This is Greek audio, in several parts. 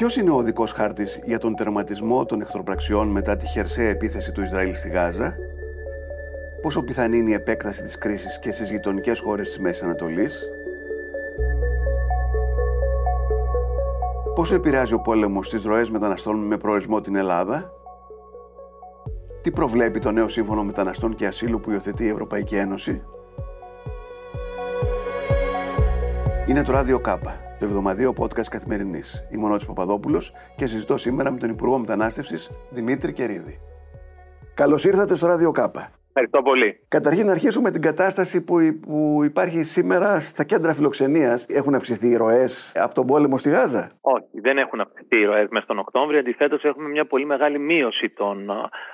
Ποιος είναι ο οδικός χάρτης για τον τερματισμό των εχθροπραξιών μετά τη χερσαία επίθεση του Ισραήλ στη Γάζα, πόσο πιθανή είναι η επέκταση της κρίσης και στις γειτονικές χώρες της Μέσης Ανατολής, πόσο επηρεάζει ο πόλεμος στις ροές μεταναστών με προορισμό την Ελλάδα, τι προβλέπει το νέο Σύμφωνο Μεταναστών και Ασύλου που υιοθετεί η Ευρωπαϊκή Ένωση; Είναι το Ράδιο Κάπα, το εβδομαδίο podcast καθημερινής. Είμαι ο Νότης Παπαδόπουλος και συζητώ σήμερα με τον Υπουργό Μετανάστευσης Δημήτρη Κερίδη. Καλώς ήρθατε στο Ράδιο Κάπα. Ευχαριστώ πολύ. Καταρχήν, να αρχίσουμε με την κατάσταση που, που υπάρχει σήμερα στα κέντρα φιλοξενίας. Έχουν αυξηθεί οι ροές από τον πόλεμο στη Γάζα; Όχι, δεν έχουν αυξηθεί οι ροές μέσα στον Οκτώβριο. Αντιθέτως, έχουμε μια πολύ μεγάλη μείωση των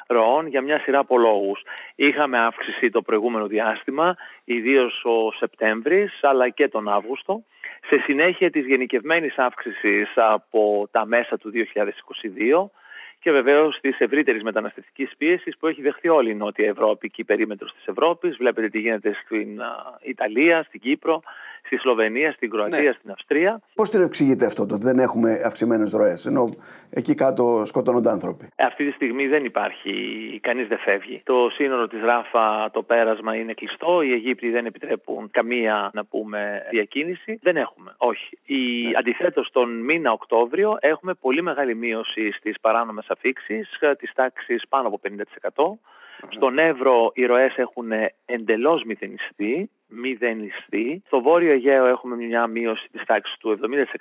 ροών για μια σειρά από λόγους. Είχαμε αύξηση το προηγούμενο διάστημα, ιδίως ο Σεπτέμβρης, αλλά και τον Αύγουστο. Σε συνέχεια της γενικευμένης αύξησης από τα μέσα του 2022 και βεβαίως της ευρύτερης μεταναστευτικής πίεσης που έχει δεχθεί όλη η Νότια Ευρώπη και η περίμετρος της Ευρώπης. Βλέπετε τι γίνεται στην Ιταλία, στην Κύπρο, στη Σλοβενία, στην Κροατία, ναι. στην Αυστρία. Πώς το εξηγείτε αυτό το ότι δεν έχουμε αυξημένες ροές, ενώ εκεί κάτω σκοτώνονται άνθρωποι; Αυτή τη στιγμή δεν υπάρχει, κανείς δεν φεύγει. Το σύνορο της Ράφα, το πέρασμα είναι κλειστό. Οι Αιγύπτιοι δεν επιτρέπουν καμία να πούμε διακίνηση. Δεν έχουμε. Όχι. Ναι. Αντιθέτως, τον μήνα Οκτώβριο έχουμε πολύ μεγάλη μείωση στις παράνομες αφήξεις της τάξης πάνω από 50%. Στον Εύρο οι ροές έχουν εντελώς μηδενιστεί μηδενιστεί. Στο Βόρειο Αιγαίο έχουμε μια μείωση της τάξης του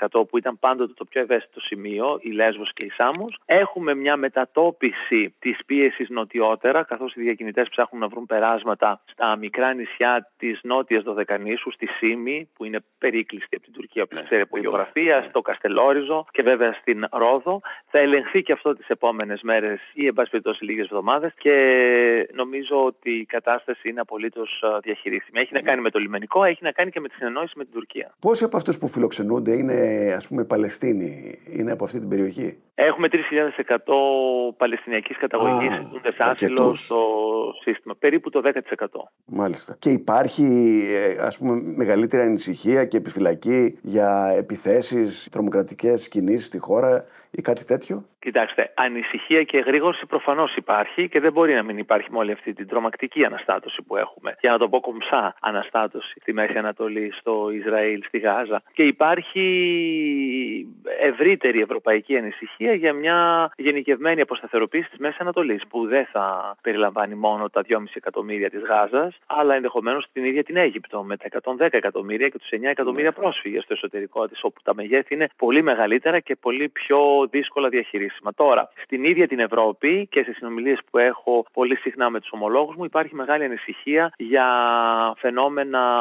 70% που ήταν πάντοτε το πιο ευαίσθητο σημείο, η Λέσβος και η Σάμος. Έχουμε μια μετατόπιση της πίεσης νοτιότερα, καθώς οι διακινητές ψάχνουν να βρουν περάσματα στα μικρά νησιά της νότιας Δωδεκανήσου, στη Σίμη, που είναι περίκλειστη από την Τουρκία, όπως ξέρει από γεωγραφία, στο Καστελόριζο και βέβαια στην Ρόδο. Θα ελεγχθεί και αυτό τις επόμενες μέρες ή, εν πάση περιπτώσει, λίγες εβδομάδες και νομίζω ότι η κατάσταση είναι απολύτως διαχειρίσιμη. Έχει να κάνει με το λιμενικό, έχει να κάνει και με τη συνεννόηση με την Τουρκία. Πόσοι από αυτούς που φιλοξενούνται είναι, ας πούμε, Παλαιστίνοι, είναι από αυτή την περιοχή; Έχουμε 3.100 Παλαιστινιακής καταγωγής που άσυλο στο σύστημα. Περίπου το 10%. Μάλιστα. Και υπάρχει, ε, ας πούμε, μεγαλύτερη ανησυχία και επιφυλακή για επιθέσεις, τρομοκρατικές κινήσεις στη χώρα ή κάτι τέτοιο; Κοιτάξτε, ανησυχία και εγρήγορση προφανώς υπάρχει και δεν μπορεί να μην υπάρχει με όλη αυτή την τρομακτική αναστάτωση που έχουμε. Για να το πω κομψά, αναστάτωση στη Μέση Ανατολή, στο Ισραήλ, στη Γάζα. Και υπάρχει ευρύτερη ευρωπαϊκή ανησυχία για μια γενικευμένη αποσταθεροποίηση της Μέσης Ανατολής, που δεν θα περιλαμβάνει μόνο τα 2,5 εκατομμύρια της Γάζας, αλλά ενδεχομένως την ίδια την Αίγυπτο με τα 110 εκατομμύρια και τους 9 εκατομμύρια ναι. πρόσφυγες στο εσωτερικό της, όπου τα μεγέθη είναι πολύ μεγαλύτερα και πολύ πιο δύσκολα διαχειρίσιμα. Τώρα, στην ίδια την Ευρώπη και σε συνομιλίες που έχω πολύ συχνά με τους ομολόγους μου, υπάρχει μεγάλη ανησυχία για φαινόμενα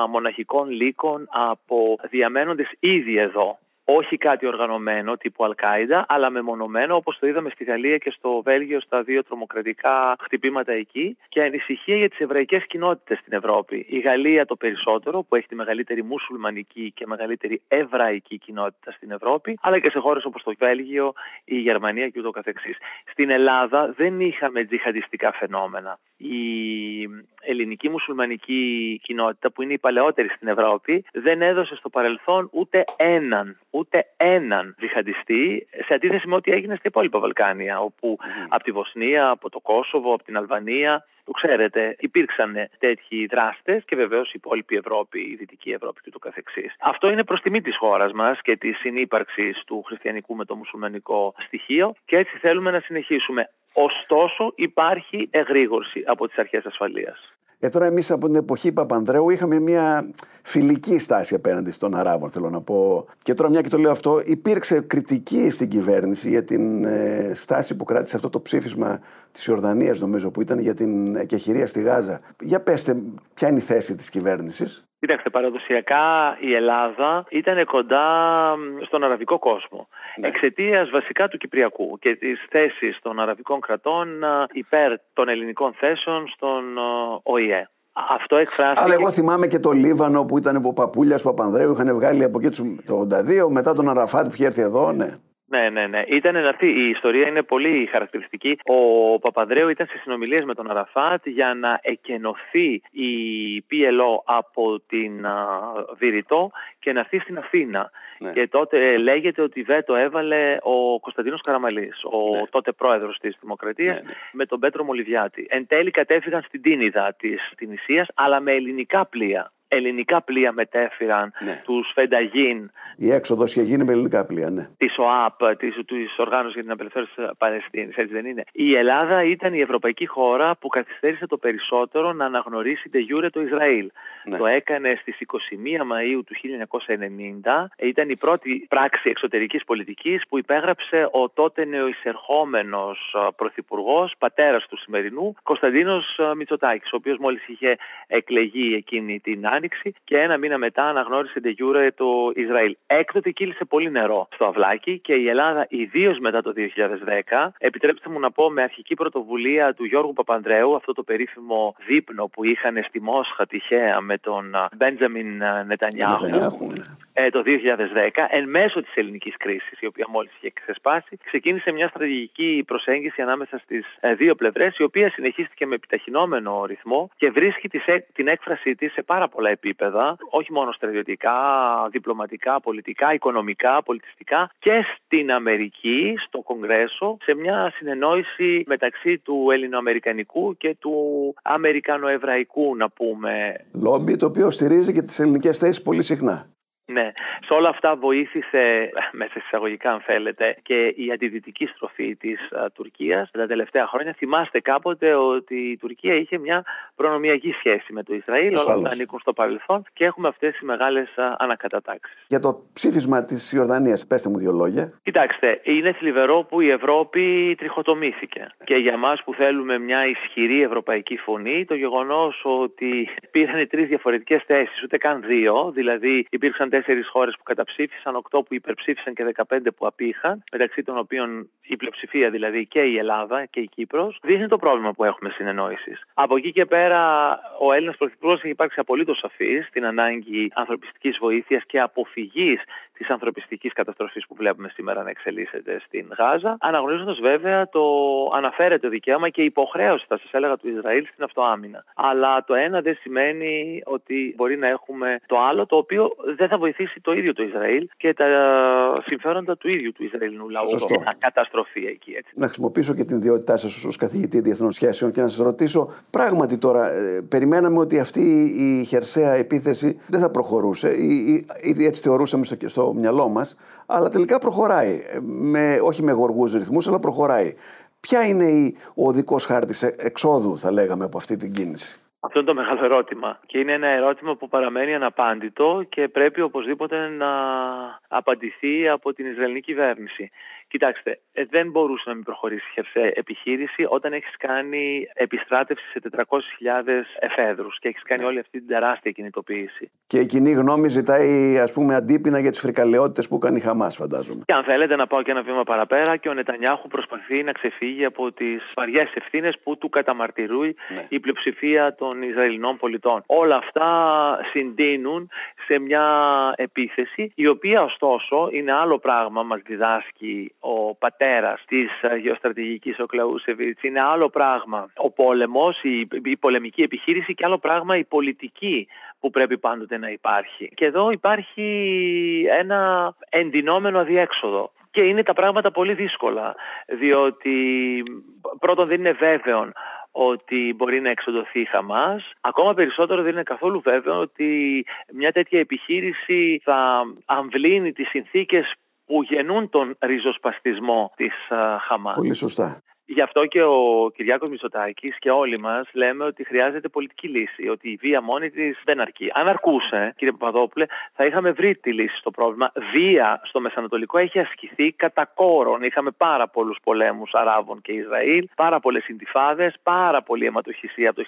μοναχικών λύκων από διαμένοντε ήδη εδώ όχι κάτι οργανωμένο τύπου Αλκάιδα, αλλά μεμονωμένο όπως το είδαμε στη Γαλλία και στο Βέλγιο στα δύο τρομοκρατικά χτυπήματα εκεί και ανησυχία για τις εβραϊκές κοινότητες στην Ευρώπη. Η Γαλλία το περισσότερο, που έχει τη μεγαλύτερη μουσουλμανική και μεγαλύτερη εβραϊκή κοινότητα στην Ευρώπη, αλλά και σε χώρες όπως το Βέλγιο, η Γερμανία και ούτω καθεξής. Στην Ελλάδα δεν είχαμε τζιχαντιστικά φαινόμενα. Η ελληνική μουσουλμανική κοινότητα, που είναι η παλαιότερη στην Ευρώπη, δεν έδωσε στο παρελθόν ούτε έναν ούτε έναν διχαντιστή σε αντίθεση με ό,τι έγινε στα υπόλοιπα Βαλκάνια, όπου mm. από τη Βοσνία, από το Κόσοβο, από την Αλβανία, το ξέρετε, υπήρξαν τέτοιοι δράστες και βεβαίως η υπόλοιπη Ευρώπη, η Δυτική Ευρώπη και το καθεξής. Αυτό είναι προς τιμή της χώρας μας και της συνύπαρξης του χριστιανικού με το μουσουλμανικό στοιχείο και έτσι θέλουμε να συνεχίσουμε. Ωστόσο, υπάρχει εγρήγορση από τις αρχές ασφαλείας. Ε, τώρα εμείς από την εποχή Παπανδρέου είχαμε μια φιλική στάση απέναντι στον Αράβων, θέλω να πω. Και τώρα μια και το λέω αυτό, υπήρξε κριτική στην κυβέρνηση για την ε, στάση που κράτησε αυτό το ψήφισμα της Ιορδανίας, νομίζω, που ήταν για την εκεχηρία στη Γάζα. Για πέστε, ποια είναι η θέση της κυβέρνησης; Κοίταξτε, παραδοσιακά η Ελλάδα ήταν κοντά στον αραβικό κόσμο. Ναι. Εξαιτίας βασικά του Κυπριακού και της θέσης των αραβικών κρατών υπέρ των ελληνικών θέσεων στον ΟΗΕ. Αυτό εκφράστηκε. Αλλά εγώ θυμάμαι και το Λίβανο που ήταν από παππούλια του Παπανδρέου. Είχαν βγάλει από εκεί το 82 μετά τον Αραφάτ που είχε έρθει εδώ, ναι. Ναι, ναι, ναι. Ήταν αυτή. Η ιστορία είναι πολύ χαρακτηριστική. Ο Παπανδρέου ήταν σε συνομιλίες με τον Αραφάτ για να εκενωθεί η PLO από την Βηρητό και να έρθει στην Αθήνα. Ναι. Και τότε λέγεται ότι βέτο έβαλε ο Κωνσταντίνος Καραμαλής, ο ναι. τότε πρόεδρος της Δημοκρατίας, ναι, με τον Πέτρο Μολυβιάτη. Εν τέλει κατέφυγαν στην Τίνιδα της Τινησίας, αλλά με ελληνικά πλοία ελληνικά πλοία μετέφεραν ναι. τους Φενταγίν. Η έξοδος είχε γίνει με ελληνικά πλοία, ναι. Της ΟΑΠ, της Οργάνωσης για την Απελευθέρωση της Παλαιστίνης, έτσι δεν είναι. Η Ελλάδα ήταν η ευρωπαϊκή χώρα που καθυστέρησε το περισσότερο να αναγνωρίσει de jure το Ισραήλ. Ναι. Το έκανε στις 21 Μαου του 1990. Ήταν η πρώτη πράξη εξωτερικής πολιτικής που υπέγραψε ο τότε νεοεισερχόμενος πρωθυπουργός, πατέρας του σημερινού, Κωνσταντίνος Μητσοτάκης, ο οποίος μόλις είχε εκλεγεί εκείνη την Άνοιξη και ένα μήνα μετά αναγνώρισε de jure το Ισραήλ. Έκτοτε κύλησε πολύ νερό στο αυλάκι και η Ελλάδα, ιδίως μετά το 2010, επιτρέψτε μου να πω με αρχική πρωτοβουλία του Γιώργου Παπανδρέου, αυτό το περίφημο δείπνο που είχαν στη Μόσχα τυχαία με τον Μπέντζαμιν Νετανιάχου. Ναι. Ε, το 2010, εν μέσω της ελληνικής κρίσης, η οποία μόλις είχε ξεσπάσει, ξεκίνησε μια στρατηγική προσέγγιση ανάμεσα στις ε, δύο πλευρές, η οποία συνεχίστηκε με επιταχυνόμενο ρυθμό και βρίσκει την έκφρασή της σε πάρα πολλά επίπεδα, όχι μόνο στρατιωτικά, διπλωματικά, πολιτικά, οικονομικά, πολιτιστικά και στην Αμερική, στο Κογκρέσο, σε μια συνεννόηση μεταξύ του ελληνοαμερικανικού και του αμερικανοεβραϊκού, να πούμε. Λόμπι το οποίο στηρίζει και τις ελληνικές θέσεις πολύ συχνά. Ναι, σε όλα αυτά βοήθησε, μέσα εισαγωγικά αν θέλετε, και η αντιδυτική στροφή της Τουρκία Τουρκίας τα τελευταία χρόνια. Θυμάστε κάποτε ότι η Τουρκία είχε μια προνομιακή σχέση με το Ισραήλ, όλα αυτά ανήκουν στο παρελθόν και έχουμε αυτές οι μεγάλες ανακατατάξεις. Για το ψήφισμα της Ιορδανίας, πέστε μου δύο λόγια. Κοιτάξτε, είναι θλιβερό που η Ευρώπη τριχοτομήθηκε και για μας που θέλουμε μια ισχυρή ευρωπαϊκή φωνή, το γεγονός ότι πήραν τρεις διαφορετικές θέσεις, ούτε καν δύο, δηλαδή υπήρξαν τέσσερι χώρες που καταψήφισαν, οκτώ που υπερψήφισαν και 15 που απήχαν, μεταξύ των οποίων η πλειοψηφία δηλαδή και η Ελλάδα και η Κύπρος, δείχνει το πρόβλημα που έχουμε συνεννόησης. Από εκεί και πέρα, ο Έλληνας Πρωθυπουργός έχει υπάρξει απολύτως σαφής στην ανάγκη ανθρωπιστικής βοήθειας και αποφυγής της ανθρωπιστικής καταστροφής που βλέπουμε σήμερα να εξελίσσεται στην Γάζα, αναγνωρίζοντας βέβαια το αναφέρεται δικαίωμα και υποχρέωση, θα σας έλεγα, του Ισραήλ στην αυτοάμυνα. Αλλά το ένα δεν σημαίνει ότι μπορεί να έχουμε το άλλο, το οποίο δεν θα βοηθήσει το ίδιο το Ισραήλ και τα συμφέροντα του ίδιου του Ισραηλινού λαού. Σωστό. καταστροφή εκεί. Έτσι. Να χρησιμοποιήσω και την ιδιότητά σας ως καθηγητή διεθνών σχέσεων και να σας ρωτήσω, πράγματι τώρα, ε, περιμέναμε ότι αυτή η χερσαία επίθεση δεν θα προχωρούσε. Ήδη έτσι θεωρούσαμε στο, στο μυαλό μας, αλλά τελικά προχωράει. Ε, με, όχι με γοργούς ρυθμούς, αλλά προχωράει. Ποια είναι η, ο οδικό χάρτης εξόδου, θα λέγαμε, από αυτή την κίνηση; Αυτό είναι το μεγάλο ερώτημα. Και είναι ένα ερώτημα που παραμένει αναπάντητο και πρέπει οπωσδήποτε να απαντηθεί από την Ισραηλινή κυβέρνηση. Κοιτάξτε, ε, δεν μπορούσε να μην προχωρήσει χερσαία επιχείρηση όταν έχεις κάνει επιστράτευση σε 400.000 εφέδρους και έχεις κάνει όλη αυτή την τεράστια κινητοποίηση. Και η κοινή γνώμη ζητάει, ας πούμε, αντίπεινα για τις φρικαλαιότητες που κάνει η Χαμάς, φαντάζομαι. Και αν θέλετε να πάω και ένα βήμα παραπέρα, και ο Νετανιάχου προσπαθεί να ξεφύγει από τις βαριές ευθύνες που του καταμαρτυρούει ναι. η πλειοψηφία των Ισραηλινών πολιτών. Όλα αυτά συντείνουν σε μια επίθεση, η οποία ωστόσο είναι άλλο πράγμα, μας διδάσκει ο πατέρας της ε, γεωστρατηγικής ο Κλαούσεβιτς είναι άλλο πράγμα ο πόλεμος, η, η πολεμική επιχείρηση και άλλο πράγμα η πολιτική που πρέπει πάντοτε να υπάρχει. Και εδώ υπάρχει ένα ενδυνόμενο αδιέξοδο. Και είναι τα πράγματα πολύ δύσκολα, διότι πρώτον δεν είναι βέβαιο ότι μπορεί να εξοδοθεί η Χαμάς. Ακόμα περισσότερο δεν είναι καθόλου βέβαιο ότι μια τέτοια επιχείρηση θα αμβλύνει τις συνθήκες που γεννούν τον ριζοσπαστισμό της Χαμάς. Πολύ σωστά. Γι' αυτό και ο Κυριάκος Μητσοτάκης και όλοι μας λέμε ότι χρειάζεται πολιτική λύση, ότι η βία μόνη της δεν αρκεί. Αν αρκούσε, κύριε Παπαδόπουλε, θα είχαμε βρει τη λύση στο πρόβλημα. Βία στο Μεσανατολικό έχει ασκηθεί κατά κόρον. Είχαμε πάρα πολλούς πολέμους Αράβων και Ισραήλ, πάρα πολλές συντηφάδες, πάρα πολλή αιματοχυσία από το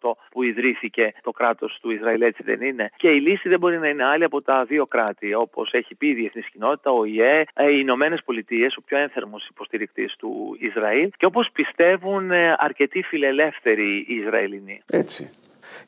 1948 που ιδρύθηκε το κράτος του Ισραήλ, έτσι δεν είναι. Και η λύση δεν μπορεί να είναι άλλη από τα δύο κράτη, όπως έχει πει η διεθνής κοινότητα, ο ΙΕ, ε, οι Ηνωμένες Πολιτείες, ο πιο ένθερμος υποστηρικτής του Ισραήλ και όπως πιστεύουν ε, αρκετοί φιλελεύθεροι Ισραηλινοί. Έτσι.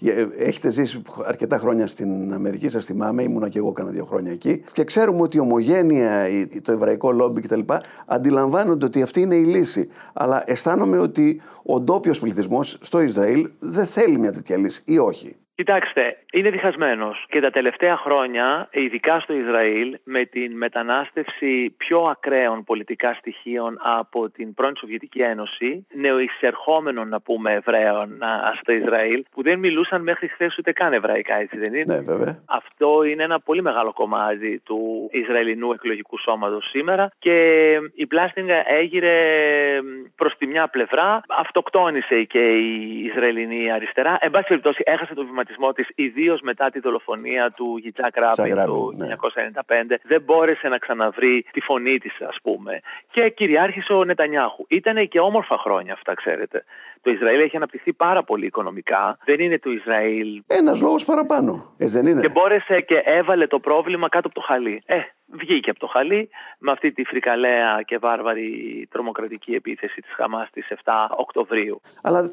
Ε, έχετε ζήσει αρκετά χρόνια στην Αμερική, σας θυμάμαι, ήμουνα και εγώ κάνα δύο χρόνια εκεί. Και ξέρουμε ότι η ομογένεια, το εβραϊκό λόμπι κτλ. αντιλαμβάνονται ότι αυτή είναι η λύση. Αλλά αισθάνομαι ότι ο ντόπιος πληθυσμός στο Ισραήλ δεν θέλει μια τέτοια λύση ή όχι; Κοιτάξτε, είναι διχασμένος. Και τα τελευταία χρόνια, ειδικά στο Ισραήλ, με την μετανάστευση πιο ακραίων πολιτικά στοιχείων από την πρώην Σοβιετική Ένωση, νεοεισερχόμενων να πούμε Εβραίων στο Ισραήλ, που δεν μιλούσαν μέχρι χθες ούτε καν Εβραϊκά, έτσι δεν είναι; Ναι, βέβαια. Αυτό είναι ένα πολύ μεγάλο κομμάτι του Ισραηλινού εκλογικού σώματος σήμερα και η Πλάστιγκα έγειρε προς τη μια πλευρά, αυτοκτόνησε και η Ισραηλινή αριστερά. Εν πάση περιπτώσει, έχασε το βηματισμό της, ιδίως μετά τη δολοφονία του Γιτσάκ Ράπιν του ναι. 1995. Δεν μπόρεσε να ξαναβρει τη φωνή της, ας πούμε. Και κυριάρχησε ο Νετανιάχου. Ήταν και όμορφα χρόνια αυτά, ξέρετε. Το Ισραήλ έχει αναπτυχθεί πάρα πολύ οικονομικά. Δεν είναι το Ισραήλ. Ένας λόγος παραπάνω. Ε, δεν είναι. Και μπόρεσε και έβαλε το πρόβλημα κάτω από το χαλί. Ε, βγήκε από το χαλί με αυτή τη φρικαλαία και βάρβαρη τρομοκρατική επίθεση της Χαμάς στις 7 Οκτωβρίου. Αλλά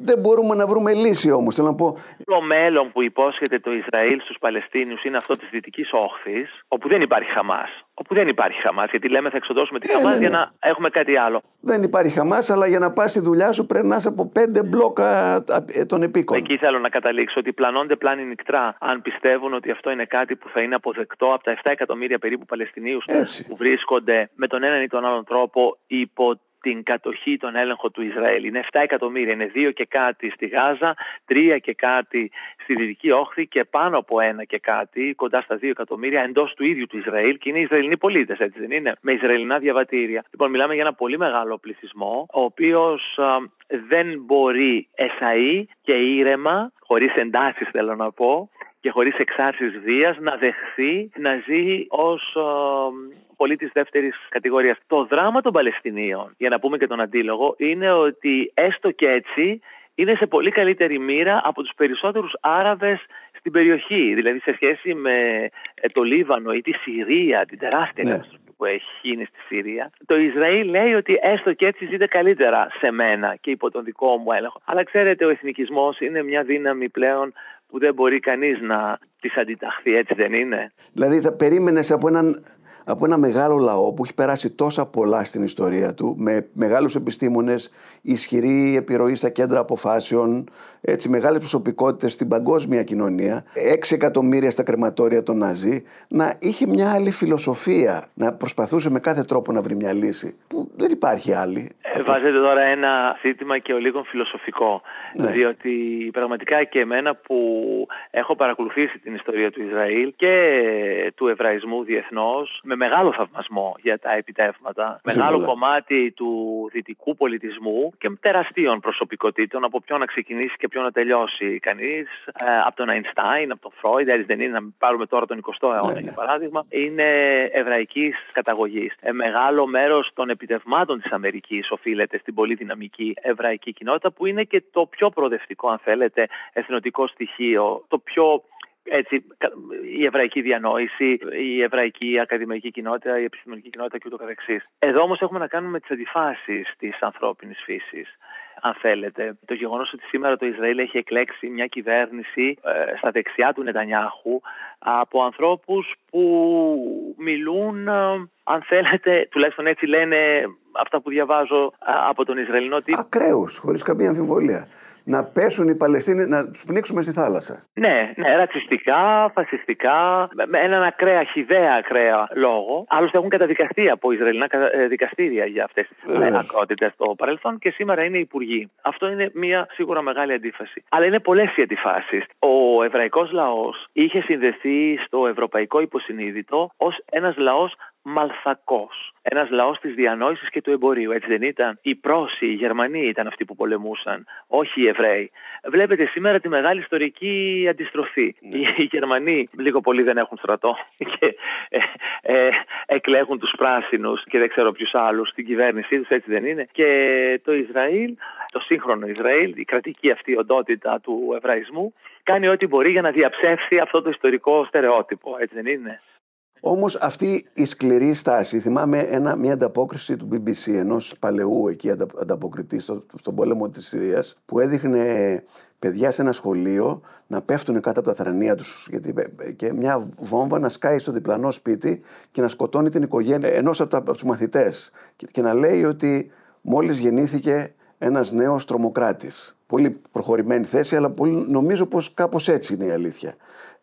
δεν μπορούμε να βρούμε λύση όμως. Θέλω να πω. Το μέλλον που υπόσχεται το Ισραήλ στους Παλαιστίνιους είναι αυτό της Δυτικής Όχθης, όπου δεν υπάρχει Χαμάς. Όπου δεν υπάρχει Χαμάς. Γιατί λέμε θα εξοδώσουμε τη ε, Χαμάς ναι, για ναι. να έχουμε κάτι άλλο. Δεν υπάρχει Χαμάς, αλλά για να πας στη δουλειά σου περνάς από πέντε μπλόκα ε, των επίκων. Εκεί θέλω να καταλήξω ότι πλανώνται πλάνη νυχτρά αν πιστεύουν ότι αυτό είναι κάτι που θα είναι αποδεκτό από τα 7 εκατομμύρια περίπου Παλαιστινίους που βρίσκονται με τον έναν ή τον άλλον τρόπο υπό την κατοχή, τον έλεγχο του Ισραήλ. Είναι 7 εκατομμύρια, είναι 2 και κάτι στη Γάζα, 3 και κάτι στη Δυτική Όχθη και πάνω από ένα και κάτι, κοντά στα 2 εκατομμύρια εντός του ίδιου του Ισραήλ και είναι Ισραηλινοί πολίτες, έτσι δεν είναι, με Ισραηλινά διαβατήρια. Λοιπόν, μιλάμε για ένα πολύ μεγάλο πληθυσμό, ο οποίος δεν μπορεί εσαΐ και ήρεμα, χωρίς εντάσεις θέλω να πω, και χωρίς εξάρσεις βίας να δεχθεί να ζει ως πολίτης δεύτερης κατηγορίας. Το δράμα των Παλαιστινίων, για να πούμε και τον αντίλογο, είναι ότι έστω και έτσι είναι σε πολύ καλύτερη μοίρα από τους περισσότερους Άραβες στην περιοχή. Δηλαδή σε σχέση με ε, το Λίβανο ή τη Συρία, την τεράστια ναι. που έχει γίνει στη Συρία. Το Ισραήλ λέει ότι έστω και έτσι ζείτε καλύτερα σε μένα και υπό τον δικό μου έλεγχο. Αλλά ξέρετε ο εθνικισμός είναι μια δύναμη πλέον που δεν μπορεί κανείς να της αντιταχθεί, έτσι δεν είναι; Δηλαδή θα περίμενες από έναν από ένα μεγάλο λαό που έχει περάσει τόσα πολλά στην ιστορία του, με μεγάλους επιστήμονες, ισχυρή επιρροή στα κέντρα αποφάσεων, έτσι, μεγάλες προσωπικότητες στην παγκόσμια κοινωνία, 6 εκατομμύρια στα κρεματόρια των Ναζί, να είχε μια άλλη φιλοσοφία, να προσπαθούσε με κάθε τρόπο να βρει μια λύση, που δεν υπάρχει άλλη. Ε, βάζετε τώρα ένα ζήτημα και ο λίγο φιλοσοφικό, ναι. διότι πραγματικά και εμένα που έχω παρακολουθήσει την ιστορία του Ισραήλ και του Εβραϊσμού διεθνώς, με μεγάλο θαυμασμό για τα επιτεύγματα. Μεγάλο κομμάτι του δυτικού πολιτισμού και τεραστίων προσωπικότητων από ποιο να ξεκινήσει και ποιο να τελειώσει κανείς. Ε, από τον Αϊνστάιν, από τον Φρόιντ, έτσι δεν είναι, να πάρουμε τώρα τον 20ο αιώνα ναι, για ναι. παράδειγμα, είναι εβραϊκής καταγωγής. Ε, μεγάλο μέρος των επιτευμάτων της Αμερικής οφείλεται στην πολύ δυναμική εβραϊκή κοινότητα που είναι και το πιο προοδευτικό, αν θέλετε, εθνοτικό στοιχείο, το πιο έτσι, η εβραϊκή διανόηση, η εβραϊκή ακαδημαϊκή κοινότητα, η επιστημονική κοινότητα και ούτω καθεξής. Εδώ όμως έχουμε να κάνουμε τις αντιφάσεις της ανθρώπινης φύσης αν θέλετε. Το γεγονός ότι σήμερα το Ισραήλ έχει εκλέξει μια κυβέρνηση ε, στα δεξιά του Νετανιάχου από ανθρώπους που μιλούν, ε, αν θέλετε, τουλάχιστον έτσι λένε αυτά που διαβάζω ε, από τον Ισραηλινό τύπο. Ακραίους, χωρίς καμία αμφιβολία να πέσουν οι Παλαιστίνοι, να τους πνίξουμε στη θάλασσα. Ναι, ναι, ρατσιστικά, φασιστικά, με έναν ακραία, χιδέα ακραία λόγο. Άλλωστε έχουν καταδικαστεί από Ισραηλινά ε, δικαστήρια για αυτές τις ακρότητες στο παρελθόν και σήμερα είναι υπουργοί. Αυτό είναι μια σίγουρα μεγάλη αντίφαση. Αλλά είναι πολλές οι αντιφάσεις. Ο εβραϊκός λαός είχε συνδεθεί στο ευρωπαϊκό υποσυνείδητο ως ένας λαός μαλθακός. Ένας λαός της διανόησης και του εμπορίου, έτσι δεν ήταν; Οι Πρόσοι, οι Γερμανοί ήταν αυτοί που πολεμούσαν, όχι οι Εβραίοι. Βλέπετε σήμερα τη μεγάλη ιστορική αντιστροφή. Ναι. Οι Γερμανοί λίγο πολύ δεν έχουν στρατό και ε, ε, εκλέγουν τους πράσινους και δεν ξέρω ποιους άλλους στην κυβέρνησή τους, έτσι δεν είναι. Και το Ισραήλ, το σύγχρονο Ισραήλ, η κρατική αυτή οντότητα του Εβραϊσμού, κάνει ό,τι μπορεί για να διαψεύσει αυτό το ιστορικό στερεότυπο, έτσι δεν είναι; Όμως αυτή η σκληρή στάση, θυμάμαι ένα, μια ανταπόκριση του BBC, ενός παλαιού εκεί ανταποκριτή στο, στον πόλεμο της Συρίας, που έδειχνε παιδιά σε ένα σχολείο να πέφτουν κάτω από τα θρανία τους και μια βόμβα να σκάει στο διπλανό σπίτι και να σκοτώνει την οικογένεια ενός από, τους μαθητές. Και, και να λέει ότι μόλις γεννήθηκε ένας νέος τρομοκράτης πολύ προχωρημένη θέση, αλλά πολύ, νομίζω πως κάπως έτσι είναι η αλήθεια.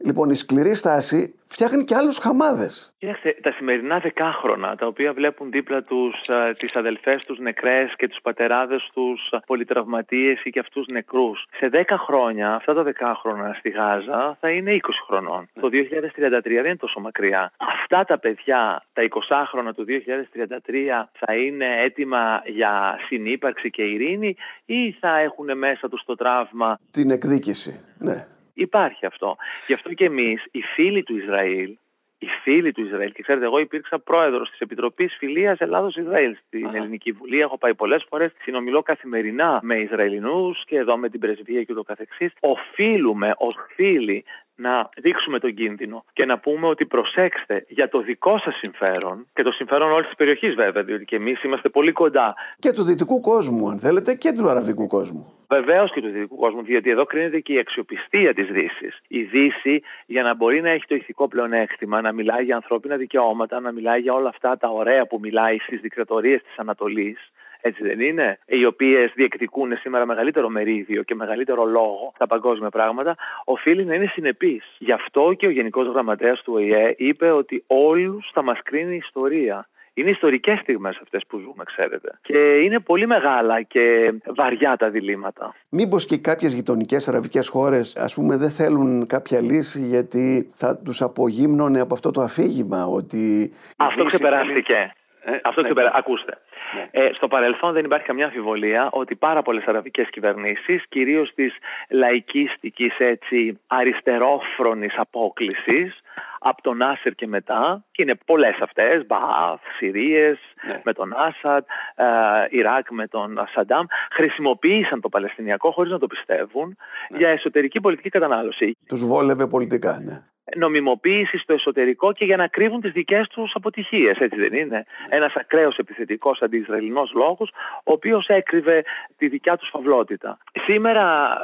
Λοιπόν, η σκληρή στάση φτιάχνει και άλλους χαμάδες. Κοιτάξτε, τα σημερινά δεκάχρονα, τα οποία βλέπουν δίπλα τους τις αδελφές τους νεκρές και τους πατεράδες τους πολυτραυματίες ή και αυτούς νεκρούς. Σε δέκα χρόνια, αυτά τα δεκάχρονα στη Γάζα θα είναι 20 χρονών. Το 2033 δεν είναι τόσο μακριά. Αυτά τα παιδιά, τα 20 χρόνια του 2033, θα είναι έτοιμα για συνύπαρξη και ειρήνη ή θα έχουν μέσα του το τραύμα. Την εκδίκηση. Ναι. Υπάρχει αυτό. Γι' αυτό και εμείς, οι φίλοι του Ισραήλ, οι φίλοι του Ισραήλ, και ξέρετε, εγώ υπήρξα πρόεδρος της Επιτροπής Φιλίας Ελλάδο-Ισραήλ στην Ελληνική Βουλή. Έχω πάει πολλές φορές, συνομιλώ καθημερινά με Ισραηλινούς και εδώ με την πρεσβεία και ούτω καθεξής. Οφείλουμε ως φίλοι να δείξουμε τον κίνδυνο και να πούμε ότι προσέξτε για το δικό σας συμφέρον και το συμφέρον όλης της περιοχής βέβαια, διότι και εμείς είμαστε πολύ κοντά. Και του δυτικού κόσμου, αν θέλετε, και του αραβικού κόσμου. Βεβαίως και του δυτικού κόσμου, διότι εδώ κρίνεται και η αξιοπιστία της Δύσης. Η Δύση, για να μπορεί να έχει το ηθικό πλεονέκτημα, να μιλάει για ανθρώπινα δικαιώματα, να μιλάει για όλα αυτά τα ωραία που μιλάει στις δικτατορίες της Ανατολής, έτσι δεν είναι, οι οποίες διεκδικούν σήμερα μεγαλύτερο μερίδιο και μεγαλύτερο λόγο στα παγκόσμια πράγματα, οφείλει να είναι συνεπή. Γι' αυτό και ο Γενικός Γραμματέας του ΟΗΕ είπε ότι όλους θα μας κρίνει η ιστορία. Είναι ιστορικές στιγμές αυτές που ζούμε, ξέρετε. Και είναι πολύ μεγάλα και βαριά τα διλήμματα. Μήπως και κάποιες γειτονικές αραβικές χώρες, ας πούμε, δεν θέλουν κάποια λύση γιατί θα τους απογύμνωνε από αυτό το αφήγημα ότι. Αυτό ξεπεράστηκε. Ε, αυτό ξεπερα... Ακούστε. Ναι. Ε, στο παρελθόν δεν υπάρχει καμιά αμφιβολία ότι πάρα πολλές αραβικές κυβερνήσεις, κυρίως της λαϊκίστικης αριστερόφρονης απόκλησης, από τον Άσερ και μετά, και είναι πολλές αυτές, Μπαάθ, Συρίες ναι. με τον Άσαντ, ε, Ιράκ με τον Σαντάμ, χρησιμοποίησαν το Παλαιστινιακό χωρίς να το πιστεύουν ναι. για εσωτερική πολιτική κατανάλωση. Τους βόλευε πολιτικά, ναι νομιμοποίηση στο εσωτερικό και για να κρύβουν τις δικές τους αποτυχίες. Έτσι δεν είναι; Ένας ακραίος επιθετικός αντιισραηλινός λόγος, ο οποίος έκρυβε τη δικιά τους φαυλότητα. Σήμερα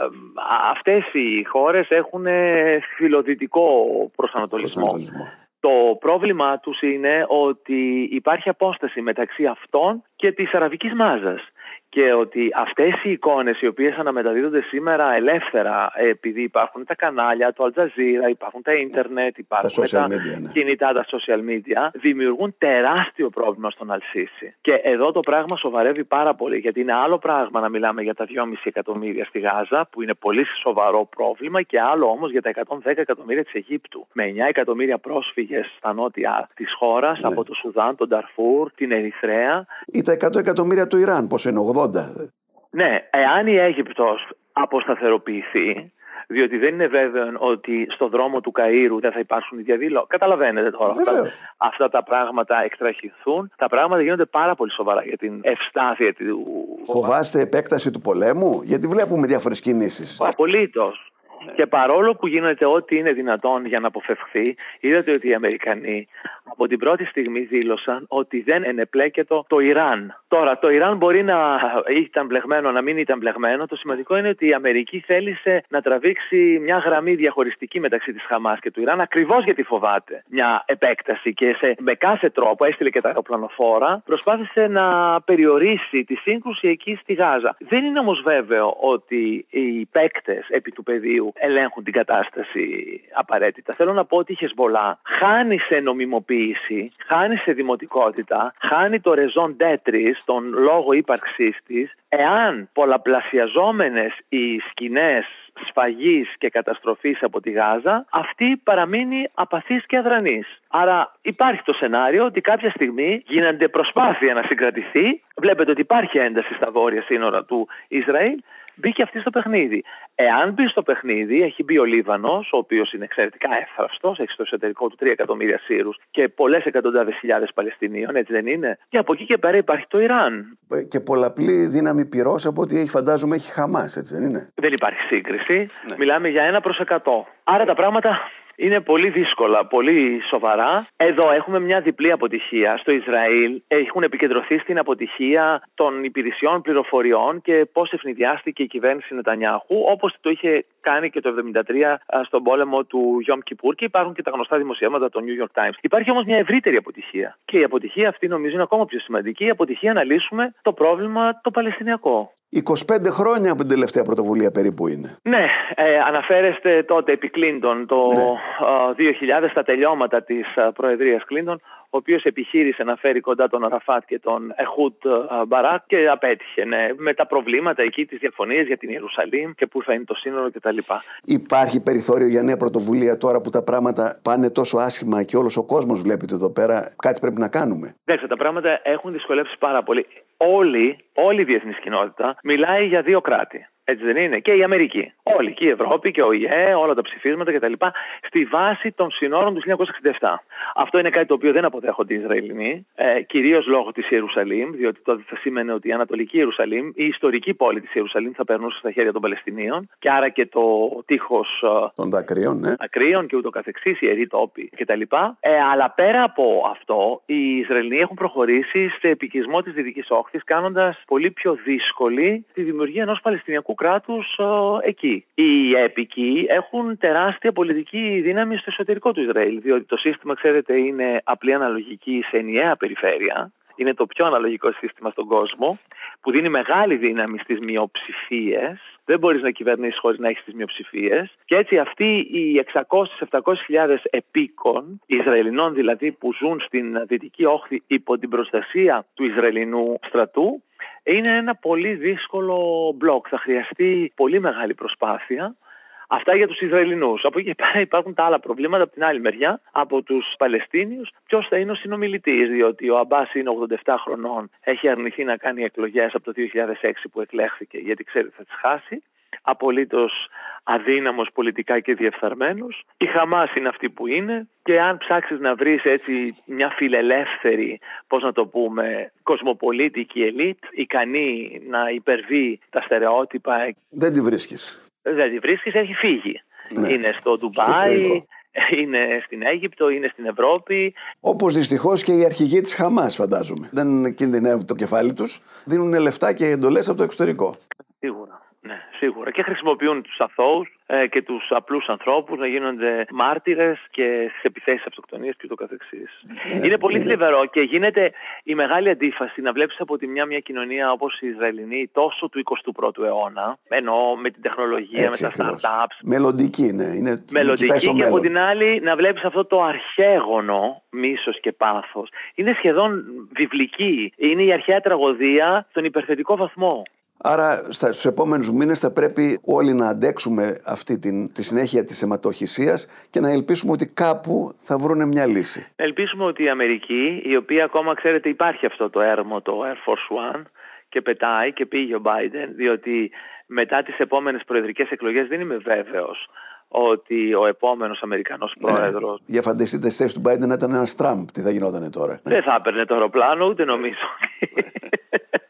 αυτές οι χώρες έχουν φιλοδυτικό προσανατολισμό. προσανατολισμό. Το πρόβλημά τους είναι ότι υπάρχει απόσταση μεταξύ αυτών και της αραβικής μάζας και ότι αυτές οι εικόνες οι οποίες αναμεταδίδονται σήμερα ελεύθερα επειδή υπάρχουν τα κανάλια, το Al Jazeera, υπάρχουν τα ίντερνετ, υπάρχουν τα, τα media, ναι. κινητά, τα social media, δημιουργούν τεράστιο πρόβλημα στον Αλσίση. Και εδώ το πράγμα σοβαρεύει πάρα πολύ γιατί είναι άλλο πράγμα να μιλάμε για τα 2,5 εκατομμύρια στη Γάζα που είναι πολύ σοβαρό πρόβλημα και άλλο όμως για τα 110 εκατομμύρια της Αιγύπτου με 9 εκατομμύρια πρόσφυγες στα νότια της χώρας ναι. από το Σουδάν, τον Ταρφούρ, την Ερυθρέα. Ή τα 100 εκατομμύρια του Ιράν, πώς είναι 80 ναι, εάν η Αίγυπτος αποσταθεροποιηθεί, διότι δεν είναι βέβαιο ότι στον δρόμο του Καΐρου δεν θα υπάρξουν διαδήλω. Καταλαβαίνετε τώρα αυτά, αυτά τα πράγματα εκτραχυνθούν. Τα πράγματα γίνονται πάρα πολύ σοβαρά για την ευστάθεια του. Φοβάστε επέκταση του πολέμου, γιατί βλέπουμε διάφορες κινήσεις. Απολύτως. Ναι. Και παρόλο που γίνεται ό,τι είναι δυνατόν για να αποφευχθεί, είδατε ότι οι Αμερικανοί από την πρώτη στιγμή δήλωσαν ότι δεν ενεπλέκεται το Ιράν. Τώρα, το Ιράν μπορεί να ήταν μπλεγμένο, να μην ήταν μπλεγμένο. Το σημαντικό είναι ότι η Αμερική θέλησε να τραβήξει μια γραμμή διαχωριστική μεταξύ της Χαμάς και του Ιράν, ακριβώς γιατί φοβάται μια επέκταση και σε, με κάθε τρόπο έστειλε και τα αεροπλανοφόρα, προσπάθησε να περιορίσει τη σύγκρουση εκεί στη Γάζα. Δεν είναι όμως βέβαιο ότι οι παίκτες επί του πεδίου ελέγχουν την κατάσταση απαραίτητα. Θέλω να πω ότι η Χεσμολά χάνει σε νομιμοποίηση, χάνει σε δημοτικότητα, χάνει το ρεζόν τέτρι, τον λόγο ύπαρξής της, εάν πολλαπλασιαζόμενες οι σκηνές σφαγής και καταστροφής από τη Γάζα, αυτή παραμείνει απαθής και αδρανής. Άρα υπάρχει το σενάριο ότι κάποια στιγμή γίνονται προσπάθεια να συγκρατηθεί. Βλέπετε ότι υπάρχει ένταση στα βόρεια σύνορα του Ισραήλ μπήκε αυτή στο παιχνίδι. Εάν μπει στο παιχνίδι, έχει μπει ο Λίβανος, ο οποίος είναι εξαιρετικά εύθραυστος, έχει στο εσωτερικό του 3 εκατομμύρια Σύρους και πολλές εκατοντάδες χιλιάδες Παλαιστινίων, έτσι δεν είναι; Και από εκεί και πέρα υπάρχει το Ιράν. Και πολλαπλή δύναμη πυρός από ό,τι έχει, φαντάζομαι έχει Χαμάς, έτσι δεν είναι; Δεν υπάρχει σύγκριση. Ναι. Μιλάμε για ένα προς εκατό. Άρα τα πράγματα είναι πολύ δύσκολα, πολύ σοβαρά. Εδώ έχουμε μια διπλή αποτυχία. Στο Ισραήλ έχουν επικεντρωθεί στην αποτυχία των υπηρεσιών πληροφοριών και πώς ευνηδιάστηκε η κυβέρνηση Νετανιάχου, όπως το είχε κάνει και το 1973 στον πόλεμο του Γιώμ Κιπούρ και υπάρχουν και τα γνωστά δημοσιεύματα των New York Times. Υπάρχει όμως μια ευρύτερη αποτυχία. Και η αποτυχία αυτή νομίζω είναι ακόμα πιο σημαντική. Η αποτυχία να λύσουμε το πρόβλημα το Παλαιστινιακό. 25 χρόνια από την τελευταία πρωτοβουλία περίπου είναι. Ναι, ε, αναφέρεστε τότε επί Κλίντον το ναι. 2000 στα τελειώματα της Προεδρίας Κλίντον ο οποίος επιχείρησε να φέρει κοντά τον Αραφάτ και τον Εχούτ ε, Μπαράκ και απέτυχε ναι, με τα προβλήματα εκεί, τις διαφωνίες για την Ιερουσαλήμ και πού θα είναι το σύνορο κτλ. Υπάρχει περιθώριο για νέα πρωτοβουλία τώρα που τα πράγματα πάνε τόσο άσχημα και όλος ο κόσμος βλέπει εδώ πέρα, κάτι πρέπει να κάνουμε. Δέξτε, τα πράγματα έχουν δυσκολεύσει πάρα πολύ. Όλοι, όλη η διεθνής κοινότητα μιλάει για δύο κράτη. Έτσι δεν είναι. Και η Αμερική. Όλη και η Ευρώπη και ο ΙΕ, όλα τα ψηφίσματα κτλ. Στη βάση των συνόρων του 1967. Αυτό είναι κάτι το οποίο δεν αποδέχονται οι Ισραηλινοί, ε, κυρίως λόγω της Ιερουσαλήμ, διότι τότε θα σήμαινε ότι η Ανατολική Ιερουσαλήμ, η ιστορική πόλη της Ιερουσαλήμ, θα περνούσε στα χέρια των Παλαιστινίων και άρα και το τείχος ε, των δακρύων, ναι. δακρύων και ούτω καθεξής, οι ιεροί τόποι κτλ. Ε, αλλά πέρα από αυτό, οι Ισραηλινοί έχουν προχωρήσει σε επικισμό της Δυτικής Όχθης, κάνοντας πολύ πιο δύσκολη τη δημιουργία ενός Παλαιστινιακού κράτους ε, εκεί. Οι έπικοι έχουν τεράστια πολιτική δύναμη στο εσωτερικό του Ισραήλ, διότι το σύστημα, ξέρετε, είναι απλή αναλογική σε ενιαία περιφέρεια. Είναι το πιο αναλογικό σύστημα στον κόσμο, που δίνει μεγάλη δύναμη στις μειοψηφίες. Δεν μπορείς να κυβερνήσεις χωρίς να έχεις τις μειοψηφίες. Και έτσι αυτοί οι 600-700 επίκων, Ισραηλινών δηλαδή, που ζουν στην δυτική όχθη υπό την προστασία του Ισραηλινού στρατού, είναι ένα πολύ δύσκολο μπλοκ. Θα χρειαστεί πολύ μεγάλη προσπάθεια. Αυτά για τους Ισραηλινούς. Από εκεί πέρα υπάρχουν τα άλλα προβλήματα από την άλλη μεριά, από τους Παλαιστίνιους. Ποιος θα είναι ο συνομιλητής, διότι ο Αμπάς είναι 87 χρονών, έχει αρνηθεί να κάνει εκλογές από το 2006 που εκλέχθηκε, γιατί ξέρει ότι θα τις χάσει απολύτως αδύναμος πολιτικά και διεφθαρμένος. Η Χαμάς είναι αυτή που είναι και αν ψάξεις να βρεις έτσι μια φιλελεύθερη, πώς να το πούμε, κοσμοπολίτικη ελίτ, ικανή να υπερβεί τα στερεότυπα. Δεν τη βρίσκεις. Δεν τη βρίσκεις, έχει φύγει. Ναι. Είναι στο Ντουμπάι, είναι στην Αίγυπτο, είναι στην Ευρώπη. Όπως δυστυχώς και οι αρχηγοί της Χαμάς, φαντάζομαι. Δεν κινδυνεύουν το κεφάλι τους. Δίνουν λεφτά και εντολές από το εξωτερικό. Σίγουρα. Ναι, σίγουρα. Και χρησιμοποιούν τους αθώους ε, και τους απλούς ανθρώπους να γίνονται μάρτυρες και στις επιθέσεις αυτοκτονίας και το καθεξής. Ναι, είναι πολύ θλιβερό και γίνεται η μεγάλη αντίφαση να βλέπεις από τη μια μια κοινωνία όπως η Ισραηλινή τόσο του 21ου αιώνα, ενώ με την τεχνολογία, με τα startups. Μελλοντική, ναι. Είναι Μελλοντική και από την άλλη να βλέπεις αυτό το αρχαίγωνο μίσος και πάθος. Είναι σχεδόν βιβλική. Είναι η αρχαία τραγωδία στον υπερθετικό βαθμό. Άρα στους επόμενους μήνες θα πρέπει όλοι να αντέξουμε αυτή την, τη συνέχεια της αιματοχυσίας και να ελπίσουμε ότι κάπου θα βρουν μια λύση. Ελπίσουμε ότι η Αμερική, η οποία ακόμα ξέρετε υπάρχει αυτό το έρμο, το Air Force One και πετάει και πήγε ο Biden, διότι μετά τις επόμενες προεδρικές εκλογές δεν είμαι βέβαιος ότι ο επόμενος Αμερικανός ναι. πρόεδρος... Για φανταστείτε στη θέση του Biden να ήταν ένας Τραμπ, τι θα γινόταν τώρα. Δεν θα έπαιρνε το αεροπλάνο, ούτε νομίζω.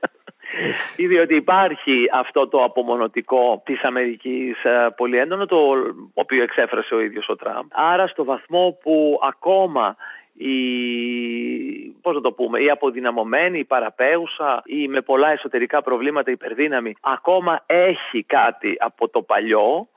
Διότι υπάρχει αυτό το απομονωτικό της Αμερικής ε, πολύ έντονο, το οποίο εξέφρασε ο ίδιος ο Τραμπ. Άρα στο βαθμό που ακόμα η, πώς να το πούμε, η αποδυναμωμένη, η παραπέουσα ή με πολλά εσωτερικά προβλήματα υπερδύναμη ακόμα έχει κάτι από το παλιό,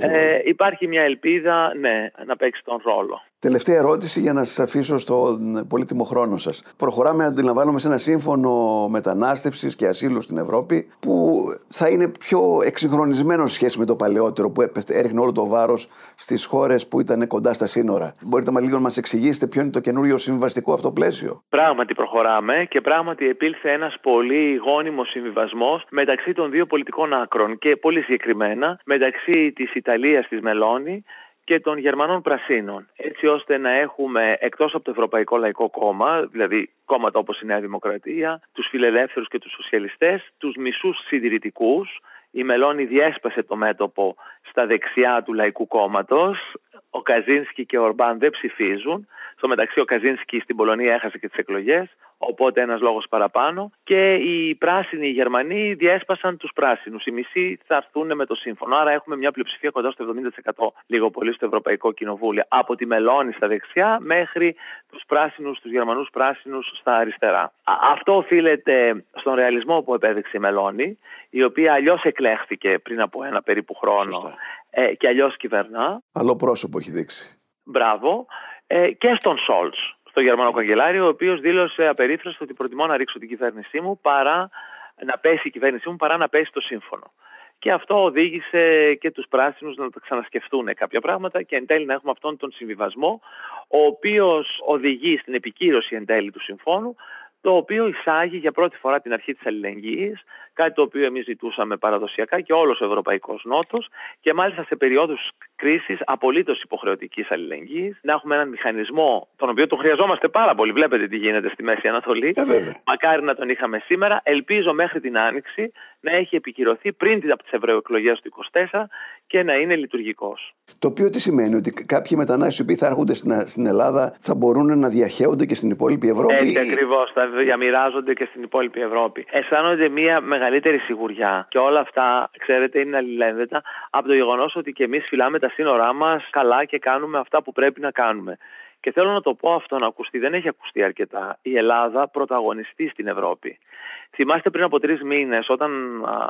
ε, υπάρχει μια ελπίδα ναι, να παίξει τον ρόλο. Τελευταία ερώτηση για να σας αφήσω στον πολύτιμο χρόνο σας. Προχωράμε, αντιλαμβάνομαι, σε ένα σύμφωνο μετανάστευσης και ασύλου στην Ευρώπη που θα είναι πιο εξυγχρονισμένο σε σχέση με το παλαιότερο που έριχνε όλο το βάρος στις χώρες που ήταν κοντά στα σύνορα. Μπορείτε λίγο να μας εξηγήσετε ποιο είναι το καινούριο συμβιβαστικό αυτό πλαίσιο; Πράγματι προχωράμε και πράγματι επήλθε ένας πολύ γόνιμος συμβιβασμός μεταξύ των δύο πολιτικών άκρων και πολύ συγκεκριμένα μεταξύ της Ιταλίας της Μελώνη και των Γερμανών Πρασίνων, έτσι ώστε να έχουμε εκτός από το Ευρωπαϊκό Λαϊκό Κόμμα, δηλαδή κόμματα όπως η Νέα Δημοκρατία, τους φιλελεύθερους και τους σοσιαλιστές, τους μισούς συντηρητικούς, η Μελώνη διέσπασε το μέτωπο στα δεξιά του Λαϊκού Κόμματος, ο Καζίνσκι και ο Ορμπάν δεν ψηφίζουν. Στο μεταξύ, ο Καζίνσκι στην Πολωνία έχασε και τις εκλογές. Οπότε ένας λόγος παραπάνω. Και οι πράσινοι οι Γερμανοί διέσπασαν τους πράσινους. Οι μισοί θα έρθουν με το σύμφωνο. Άρα έχουμε μια πλειοψηφία κοντά στο 70% λίγο πολύ στο Ευρωπαϊκό Κοινοβούλιο. Από τη Μελώνη στα δεξιά μέχρι τους πράσινους, τους Γερμανούς πράσινους στα αριστερά. Αυτό οφείλεται στον ρεαλισμό που επέδειξε η Μελώνη, η οποία αλλιώς εκλέχθηκε πριν από ένα περίπου χρόνο ε, και αλλιώς κυβερνά. Άλλο πρόσωπο έχει δείξει. Μπράβο. Ε, και στον Σόλτς, στο Γερμανό Καγκελάριο, ο οποίος δήλωσε απερίφραστο ότι προτιμώ να ρίξω την κυβέρνησή μου παρά να πέσει η κυβέρνησή μου παρά να πέσει το σύμφωνο. Και αυτό οδήγησε και τους πράσινους να τα ξανασκεφτούν κάποια πράγματα και εν τέλει να έχουμε αυτόν τον συμβιβασμό, ο οποίος οδηγεί στην επικύρωση εν τέλει του συμφώνου, το οποίο εισάγει για πρώτη φορά την αρχή της αλληλεγγύης, κάτι το οποίο εμείς ζητούσαμε παραδοσιακά και όλος ο Ευρωπαϊκός Νότος και μάλιστα σε περιόδους κρίσης απολύτως υποχρεωτικής αλληλεγγύης, να έχουμε έναν μηχανισμό τον οποίο τον χρειαζόμαστε πάρα πολύ. Βλέπετε τι γίνεται στη Μέση Ανατολή. Ε, Μακάρι να τον είχαμε σήμερα. Ελπίζω μέχρι την Άνοιξη να έχει επικυρωθεί πριν από τις ευρωεκλογές του 2024 και να είναι λειτουργικός. Το οποίο τι σημαίνει, ότι κάποιοι μετανάστες οι οποίοι θα έρχονται στην Ελλάδα θα μπορούν να διαχέονται και στην υπόλοιπη Ευρώπη; Έτσι ακριβώς, θα διαμοιράζονται και στην υπόλοιπη Ευρώπη. Αισθάνονται μια μεγαλύτερη σιγουριά και όλα αυτά, ξέρετε, είναι αλληλένδετα από το γεγονός ότι και εμείς φυλάμε τα σύνορά μας καλά και κάνουμε αυτά που πρέπει να κάνουμε. Και θέλω να το πω αυτό να ακουστεί, δεν έχει ακουστεί αρκετά. Η Ελλάδα πρωταγωνιστεί στην Ευρώπη. Θυμάστε πριν από τρεις μήνες, όταν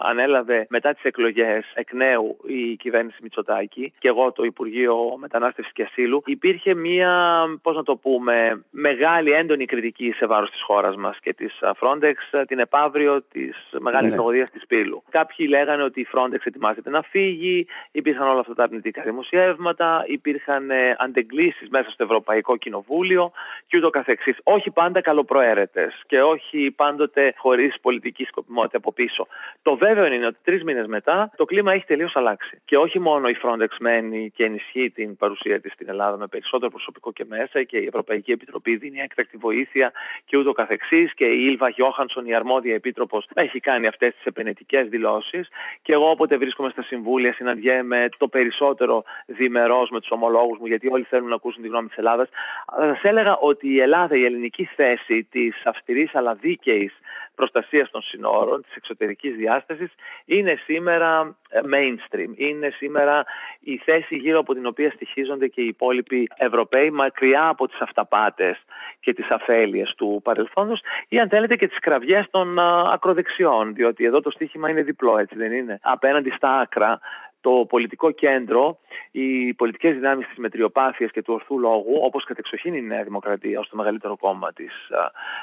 ανέλαβε μετά τις εκλογές εκ νέου η κυβέρνηση Μητσοτάκη και εγώ το Υπουργείο Μετανάστευσης και Ασύλου, υπήρχε μία, πώς να το πούμε, μεγάλη έντονη κριτική σε βάρος της χώρας μας και της Frontex, την επαύριο της μεγάλης ναι. τραγωδίας της Πύλου. Κάποιοι λέγανε ότι η Frontex ετοιμάζεται να φύγει, υπήρχαν όλα αυτά τα αρνητικά δημοσιεύματα, υπήρχαν ε, αντεγκλήσεις μέσα στο Ευρωπαϊκό Κοινοβούλιο και ούτω καθεξής. Όχι πάντα καλοπροαίρετες και όχι πάντοτε χωρίς πολιτική σκοπιμότητα από πίσω. Το βέβαιο είναι ότι τρεις μήνες μετά το κλίμα έχει τελείως αλλάξει. Και όχι μόνο η Frontex μένει και ενισχύει την παρουσία της στην Ελλάδα με περισσότερο προσωπικό και μέσα και η Ευρωπαϊκή Επιτροπή δίνει έκτακτη βοήθεια και ούτω καθεξής και η Ήλβα Γιώχανσον, η αρμόδια επίτροπος, έχει κάνει αυτές τις επενετικές δηλώσεις. Και εγώ όποτε βρίσκομαι στα συμβούλια συναντιέμαι το περισσότερο διμερός με τους ομολόγους μου, γιατί όλοι θέλουν να ακούσουν τη γνώμη της Ελλάδας. Θα σα έλεγα ότι η Ελλάδα, η ελληνική θέση της αυστηρής αλλά δίκαιης προστασίας των συνόρων, της εξωτερικής διάστασης, είναι σήμερα ε, mainstream. Είναι σήμερα η θέση γύρω από την οποία στοιχίζονται και οι υπόλοιποι Ευρωπαίοι μακριά από τις αυταπάτες και τις αφέλειες του παρελθόντος ή αν θέλετε και τις κραυγές των ακροδεξιών, διότι εδώ το στίχημα είναι διπλό, έτσι δεν είναι; Απέναντι στα άκρα το πολιτικό κέντρο, οι πολιτικές δυνάμεις της μετριοπάθειας και του ορθού λόγου, όπως κατεξοχήν η Νέα Δημοκρατία ως το μεγαλύτερο κόμμα της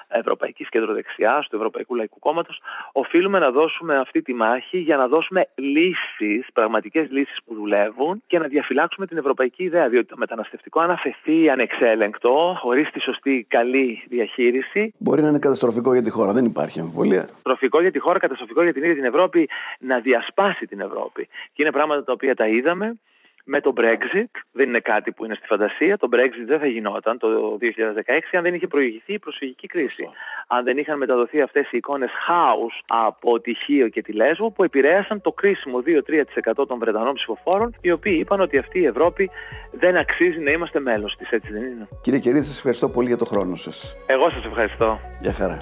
Ευρωπαϊκής Κεντροδεξιάς, του Ευρωπαϊκού Λαϊκού Κόμματος, οφείλουμε να δώσουμε αυτή τη μάχη για να δώσουμε λύσεις, πραγματικές λύσεις που δουλεύουν και να διαφυλάξουμε την ευρωπαϊκή ιδέα. Διότι το μεταναστευτικό, αν αφαιθεί ανεξέλεγκτο, χωρίς τη σωστή καλή διαχείριση. Μπορεί να είναι καταστροφικό για τη χώρα, δεν υπάρχει αμφιβολία. Καταστροφικό για τη χώρα, καταστροφικό για την ίδια την Ευρώπη, να διασπάσει την Ευρώπη. Και είναι πράγματα τα οποία τα είδαμε με το Brexit. Δεν είναι κάτι που είναι στη φαντασία. Το Brexit δεν θα γινόταν το 2016 αν δεν είχε προηγηθεί η προσφυγική κρίση. Αν δεν είχαν μεταδοθεί αυτές οι εικόνες χάους από τη Χίο και τη Λέσβο που επηρέασαν το κρίσιμο 2-3% των Βρετανών ψηφοφόρων, οι οποίοι είπαν ότι αυτή η Ευρώπη δεν αξίζει να είμαστε μέλος της. Έτσι δεν είναι; Κύριε Κερίδη, σας ευχαριστώ πολύ για το χρόνο σας. Εγώ σας ευχαριστώ. Γεια χαρά.